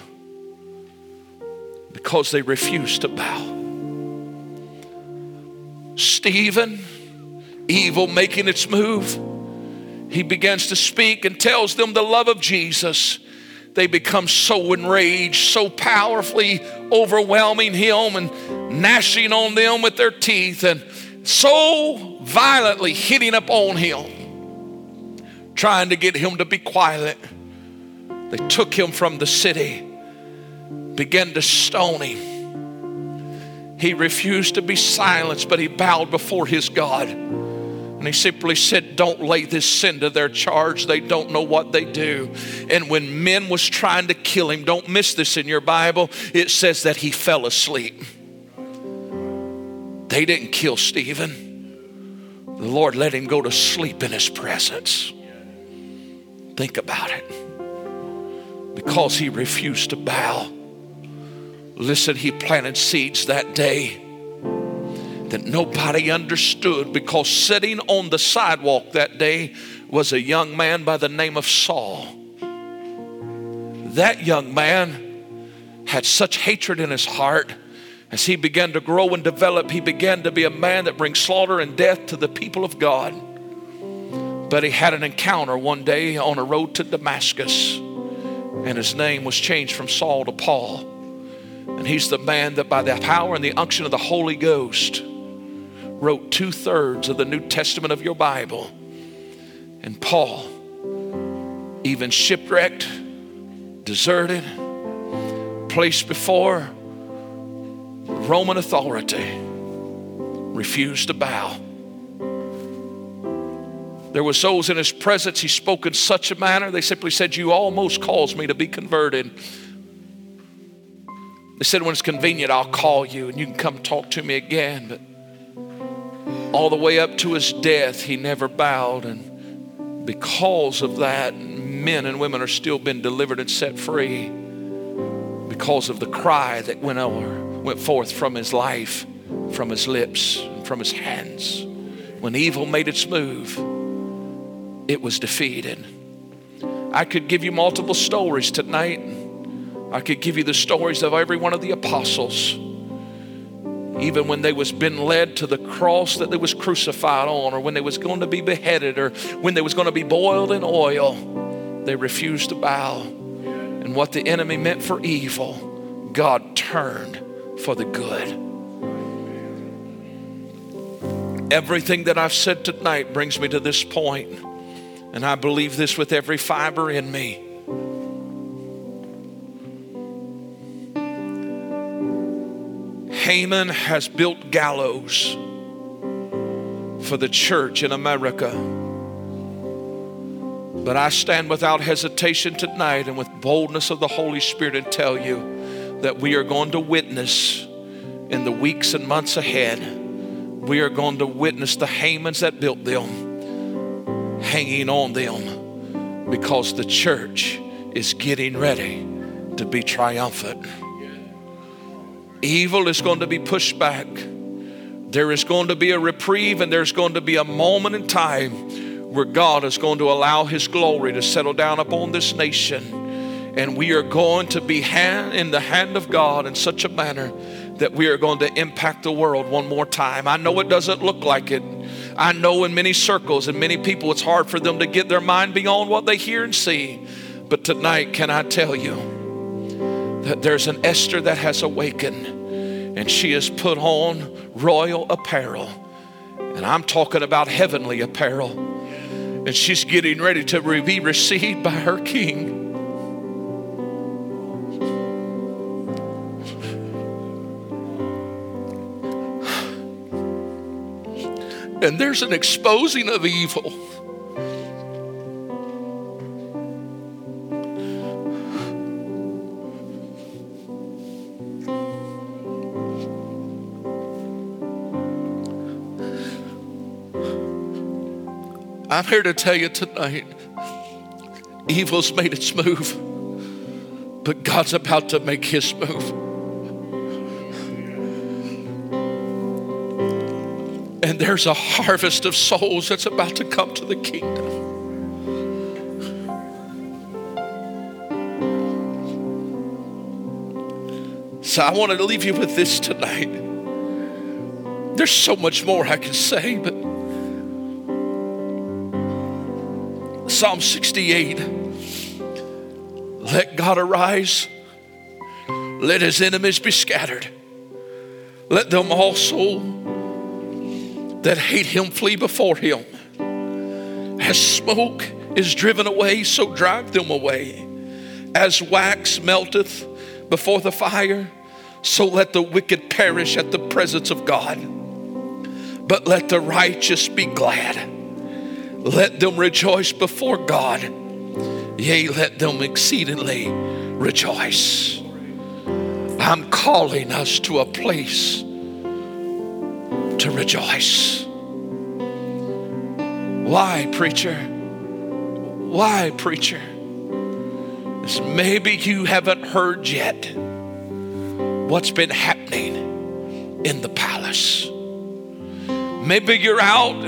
because they refused to bow. Stephen, evil making its move, he begins to speak and tells them the love of Jesus. They become so enraged, so powerfully overwhelming him and gnashing on them with their teeth and so violently hitting upon him, trying to get him to be quiet. They took him from the city, began to stone him. He refused to be silenced, but he bowed before his God. And he simply said, Don't lay this sin to their charge. They don't know what they do. And when men was trying to kill him, don't miss this in your Bible, it says that he fell asleep. They didn't kill Stephen. The Lord let him go to sleep in his presence. Think about it. Because he refused to bow. Listen, he planted seeds that day that nobody understood because sitting on the sidewalk that day was a young man by the name of Saul. That young man had such hatred in his heart as he began to grow and develop, he began to be a man that brings slaughter and death to the people of God. But he had an encounter one day on a road to Damascus, and his name was changed from Saul to Paul. And he's the man that, by the power and the unction of the Holy Ghost, wrote two thirds of the New Testament of your Bible. And Paul, even shipwrecked, deserted, placed before Roman authority refused to bow. There was those in his presence, he spoke in such a manner, they simply said, You almost caused me to be converted. They said, When it's convenient, I'll call you and you can come talk to me again. But all the way up to his death, he never bowed. And because of that, men and women are still being delivered and set free because of the cry that went over went forth from his life, from his lips, and from his hands. When evil made its move, it was defeated. I could give you multiple stories tonight. I could give you the stories of every one of the apostles. Even when they was been led to the cross that they was crucified on, or when they was going to be beheaded, or when they was going to be boiled in oil, they refused to bow. And what the enemy meant for evil, God turned for the good. Everything that I've said tonight brings me to this point, and I believe this with every fiber in me. Haman has built gallows for the church in America. But I stand without hesitation tonight and with boldness of the Holy Spirit and tell you that we are going to witness in the weeks and months ahead. We are going to witness the Hamans that built them hanging on them because the church is getting ready to be triumphant. Evil is going to be pushed back. There is going to be a reprieve, and there's going to be a moment in time where God is going to allow His glory to settle down upon this nation and we are going to be hand, in the hand of God in such a manner that we are going to impact the world one more time. I know it doesn't look like it. I know in many circles and many people it's hard for them to get their mind beyond what they hear and see. But tonight, can I tell you that there's an Esther that has awakened and she has put on royal apparel. And I'm talking about heavenly apparel. And she's getting ready to be received by her king. And there's an exposing of evil. I'm here to tell you tonight evil's made its move. But God's about to make his move. And there's a harvest of souls that's about to come to the kingdom. So I want to leave you with this tonight. There's so much more I can say, but Psalm 68 let God arise, let his enemies be scattered, let them also that hate him flee before him. As smoke is driven away, so drive them away. As wax melteth before the fire, so let the wicked perish at the presence of God. But let the righteous be glad. Let them rejoice before God. Yea, let them exceedingly rejoice. I'm calling us to a place to rejoice. Why, preacher? Why, preacher? maybe you haven't heard yet what's been happening in the palace. Maybe you're out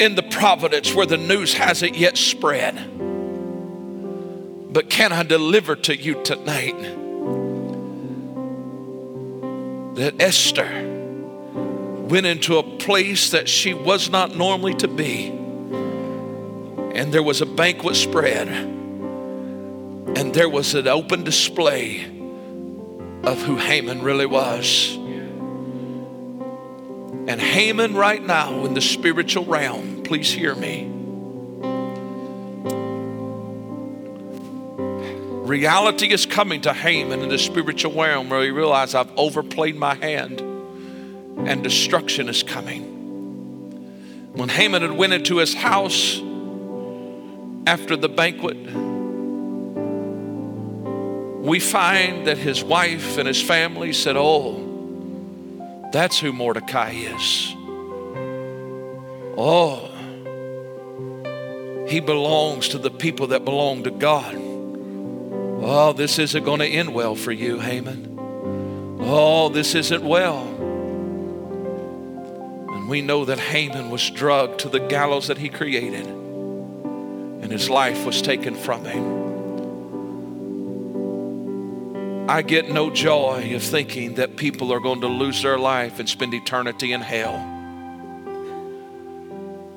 in the providence where the news hasn't yet spread. But can I deliver to you tonight that Esther went into a place that she was not normally to be? And there was a banquet spread, and there was an open display of who Haman really was. And Haman, right now, in the spiritual realm, please hear me. Reality is coming to Haman in the spiritual realm where he realizes I've overplayed my hand and destruction is coming. When Haman had went into his house after the banquet, we find that his wife and his family said, Oh, that's who Mordecai is. Oh, he belongs to the people that belong to God. Oh, this isn't going to end well for you, Haman. Oh, this isn't well. We know that Haman was drugged to the gallows that he created, and his life was taken from him. I get no joy of thinking that people are going to lose their life and spend eternity in hell.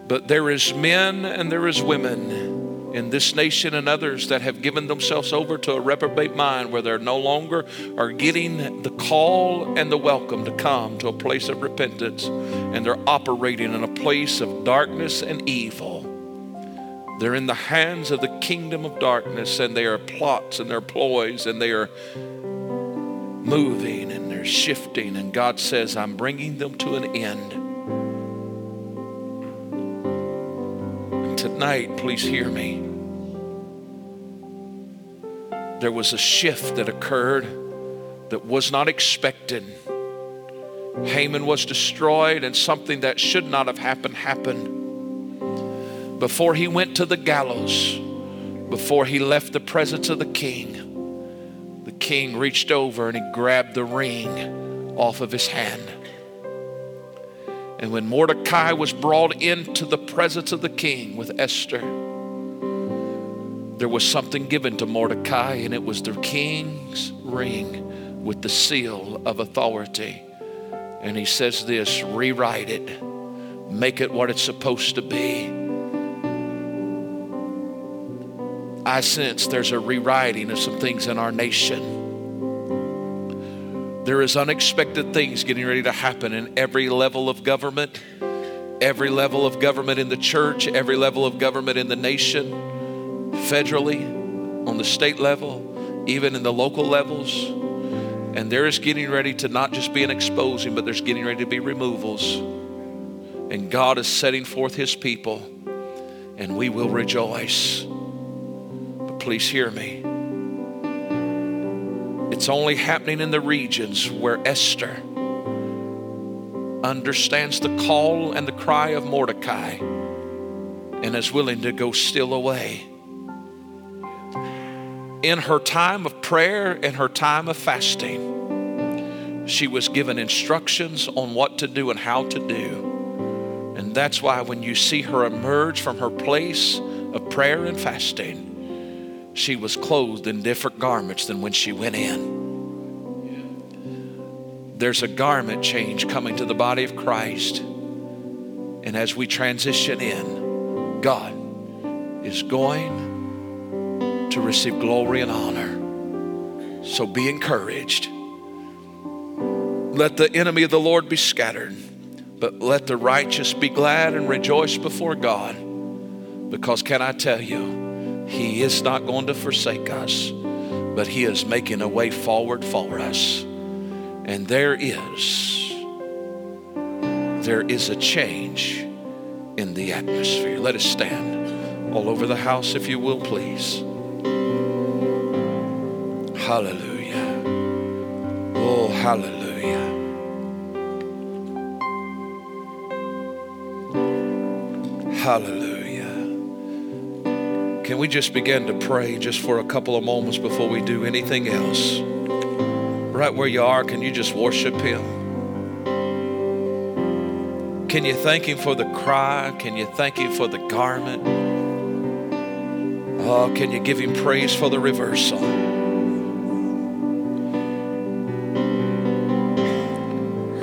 But there is men and there is women in this nation and others that have given themselves over to a reprobate mind where they're no longer are getting the call and the welcome to come to a place of repentance and they're operating in a place of darkness and evil. They're in the hands of the kingdom of darkness and they are plots and their ploys and they are moving and they're shifting, and God says, I'm bringing them to an end. And tonight, please hear me. There was a shift that occurred that was not expected. Haman was destroyed, and something that should not have happened happened. Before he went to the gallows, before he left the presence of the king, the king reached over and he grabbed the ring off of his hand. And when Mordecai was brought into the presence of the king with Esther, there was something given to Mordecai, and it was the king's ring with the seal of authority. And he says this rewrite it, make it what it's supposed to be. I sense there's a rewriting of some things in our nation. There is unexpected things getting ready to happen in every level of government, every level of government in the church, every level of government in the nation, federally, on the state level, even in the local levels. And there is getting ready to not just be an exposing, but there's getting ready to be removals. And God is setting forth His people, and we will rejoice. But please hear me. It's only happening in the regions where Esther understands the call and the cry of Mordecai and is willing to go still away. In her time of prayer and her time of fasting, she was given instructions on what to do and how to do. And that's why when you see her emerge from her place of prayer and fasting, she was clothed in different garments than when she went in. There's a garment change coming to the body of Christ. And as we transition in, God is going to receive glory and honor. So be encouraged. Let the enemy of the Lord be scattered, but let the righteous be glad and rejoice before God. Because, can I tell you, He is not going to forsake us, but He is making a way forward for us. And there is, there is a change in the atmosphere. Let us stand all over the house, if you will, please. Hallelujah. Oh, hallelujah. Hallelujah. Can we just begin to pray just for a couple of moments before we do anything else? Right where you are, can you just worship Him? Can you thank Him for the cry? Can you thank Him for the garment? Oh, can you give Him praise for the reversal?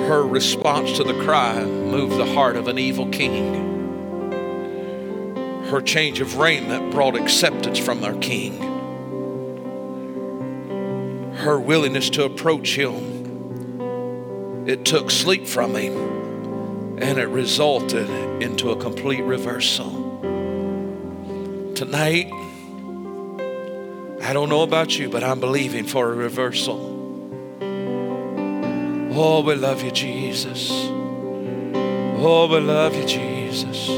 Her response to the cry moved the heart of an evil king. Her change of raiment brought acceptance from their king. Her willingness to approach him, it took sleep from him and it resulted into a complete reversal. Tonight, I don't know about you, but I'm believing for a reversal. Oh, we love you, Jesus. Oh, we love you, Jesus.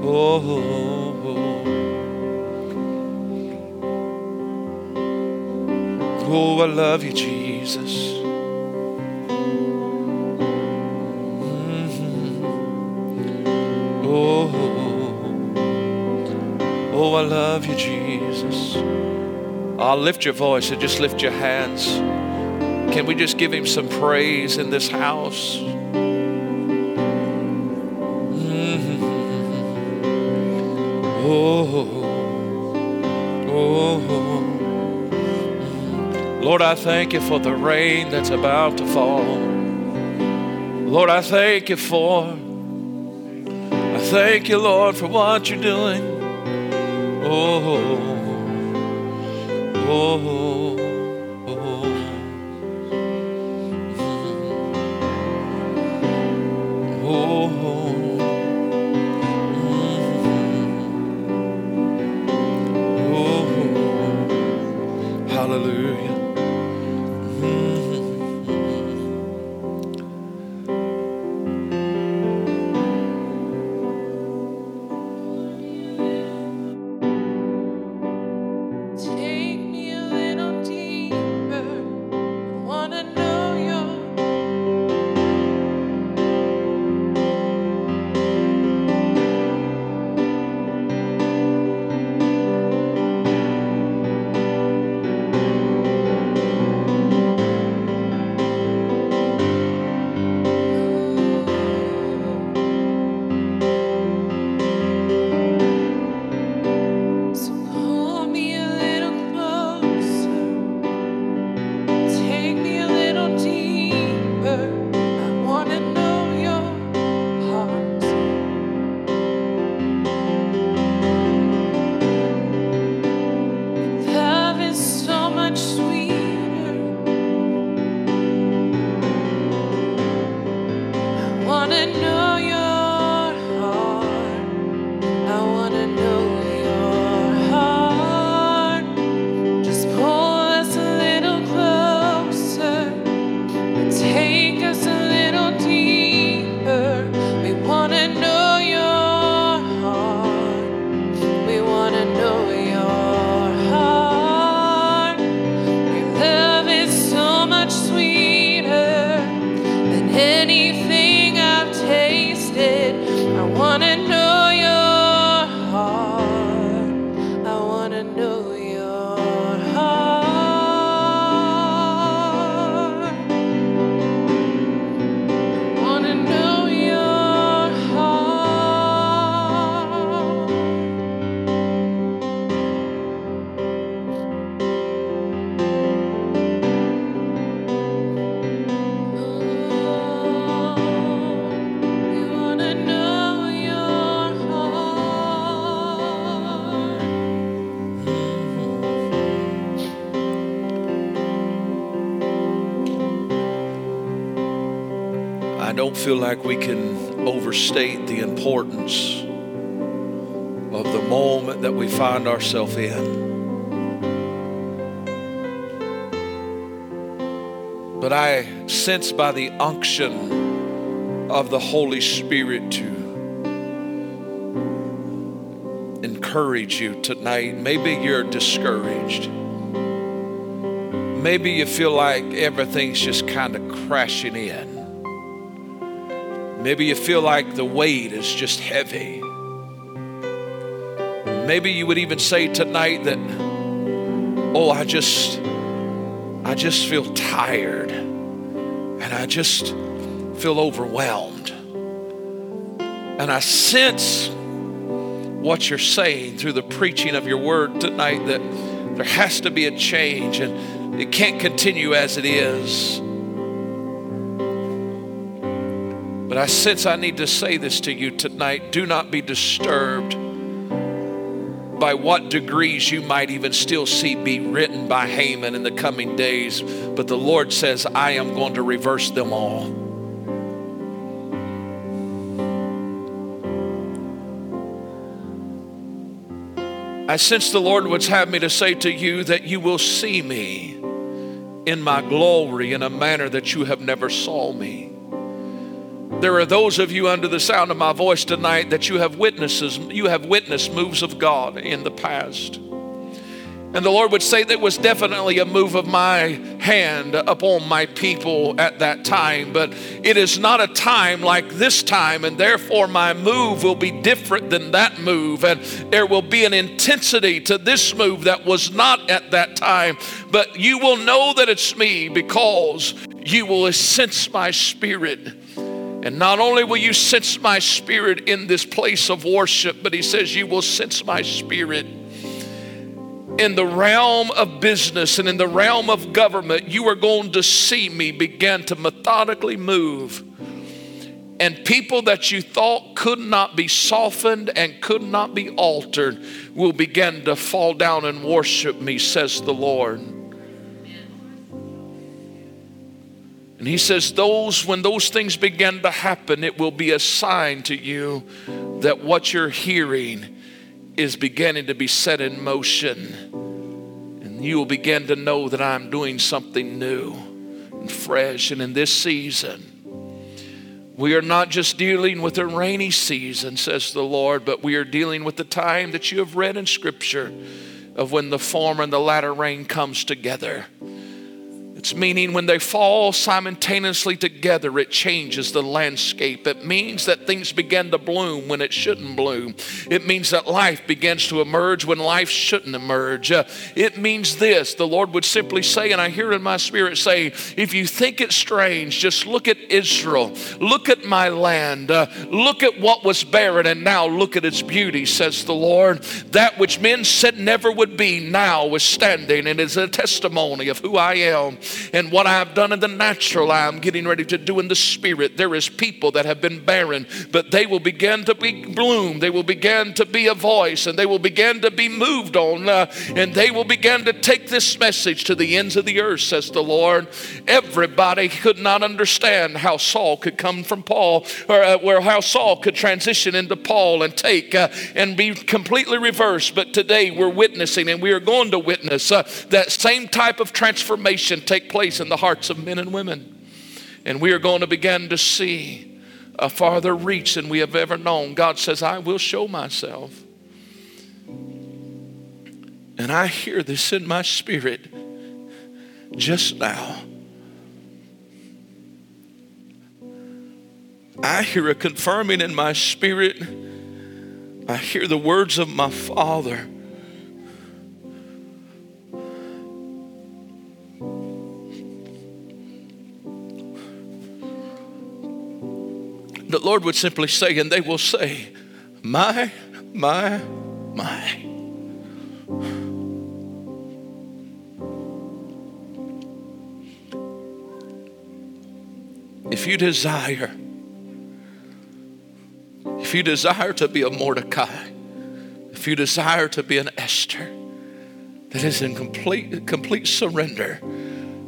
Oh, oh, oh. oh I love you, Jesus. Mm-hmm. Oh, oh, I love you, Jesus. I'll lift your voice and just lift your hands. Can we just give him some praise in this house? Mm-hmm. Oh, oh, Lord, I thank you for the rain that's about to fall. Lord, I thank you for, I thank you, Lord, for what you're doing. Oh, oh, oh. Feel like we can overstate the importance of the moment that we find ourselves in. But I sense by the unction of the Holy Spirit to encourage you tonight. Maybe you're discouraged. Maybe you feel like everything's just kind of crashing in. Maybe you feel like the weight is just heavy. Maybe you would even say tonight that, oh, I just, I just feel tired and I just feel overwhelmed. And I sense what you're saying through the preaching of your word tonight that there has to be a change and it can't continue as it is. But I sense I need to say this to you tonight. Do not be disturbed by what degrees you might even still see be written by Haman in the coming days. But the Lord says, I am going to reverse them all. I sense the Lord would have me to say to you that you will see me in my glory in a manner that you have never saw me. There are those of you under the sound of my voice tonight that you have witnesses, you have witnessed moves of God in the past. And the Lord would say that was definitely a move of my hand upon my people at that time. But it is not a time like this time, and therefore my move will be different than that move. And there will be an intensity to this move that was not at that time. But you will know that it's me because you will sense my spirit and not only will you sense my spirit in this place of worship, but he says you will sense my spirit in the realm of business and in the realm of government. You are going to see me begin to methodically move. And people that you thought could not be softened and could not be altered will begin to fall down and worship me, says the Lord. And he says, those, when those things begin to happen, it will be a sign to you that what you're hearing is beginning to be set in motion. And you will begin to know that I'm doing something new and fresh. And in this season, we are not just dealing with a rainy season, says the Lord, but we are dealing with the time that you have read in Scripture of when the former and the latter rain comes together. It's meaning when they fall simultaneously together, it changes the landscape. It means that things begin to bloom when it shouldn't bloom. It means that life begins to emerge when life shouldn't emerge. Uh, it means this the Lord would simply say, and I hear in my spirit say, if you think it's strange, just look at Israel, look at my land, uh, look at what was barren, and now look at its beauty, says the Lord. That which men said never would be now is standing and is a testimony of who I am. And what I've done in the natural, I'm getting ready to do in the spirit. There is people that have been barren, but they will begin to be bloom. They will begin to be a voice and they will begin to be moved on. Uh, and they will begin to take this message to the ends of the earth, says the Lord. Everybody could not understand how Saul could come from Paul, or uh, where how Saul could transition into Paul and take uh, and be completely reversed. But today we're witnessing and we are going to witness uh, that same type of transformation take take place in the hearts of men and women. And we are going to begin to see a farther reach than we have ever known. God says, I will show myself. And I hear this in my spirit just now. I hear a confirming in my spirit. I hear the words of my Father. The Lord would simply say, and they will say, My, my, my. If you desire, if you desire to be a Mordecai, if you desire to be an Esther that is in complete, complete surrender,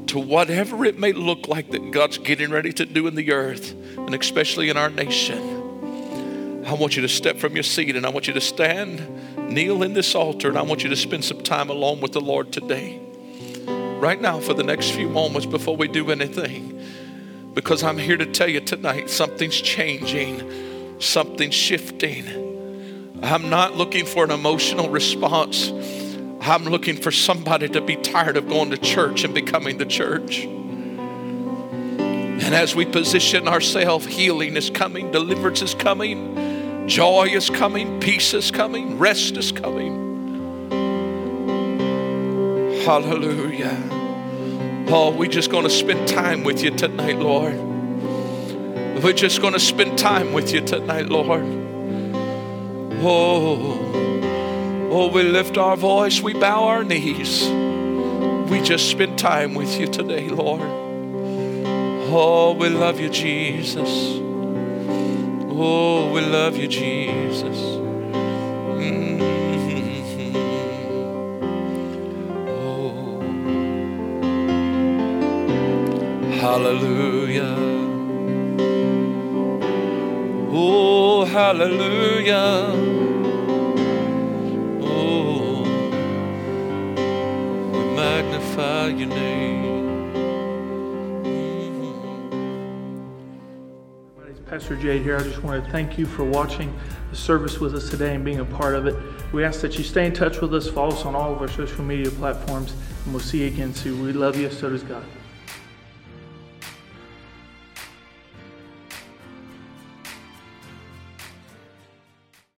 to whatever it may look like that God's getting ready to do in the earth, and especially in our nation. I want you to step from your seat and I want you to stand, kneel in this altar, and I want you to spend some time alone with the Lord today. Right now, for the next few moments before we do anything. Because I'm here to tell you tonight something's changing, something's shifting. I'm not looking for an emotional response. I'm looking for somebody to be tired of going to church and becoming the church. And as we position ourselves, healing is coming, deliverance is coming, joy is coming, peace is coming, rest is coming. Hallelujah. Oh, we're just going to spend time with you tonight, Lord. We're just going to spend time with you tonight, Lord. Oh, oh, we lift our voice, we bow our knees. We just spend time with you today, Lord. Oh, we love you, Jesus. Oh, we love you, Jesus. Mm-hmm. Oh, hallelujah. Oh, hallelujah. Magnify your name. My name is Pastor Jade here. I just want to thank you for watching the service with us today and being a part of it. We ask that you stay in touch with us, follow us on all of our social media platforms, and we'll see you again soon. We love you, so does God.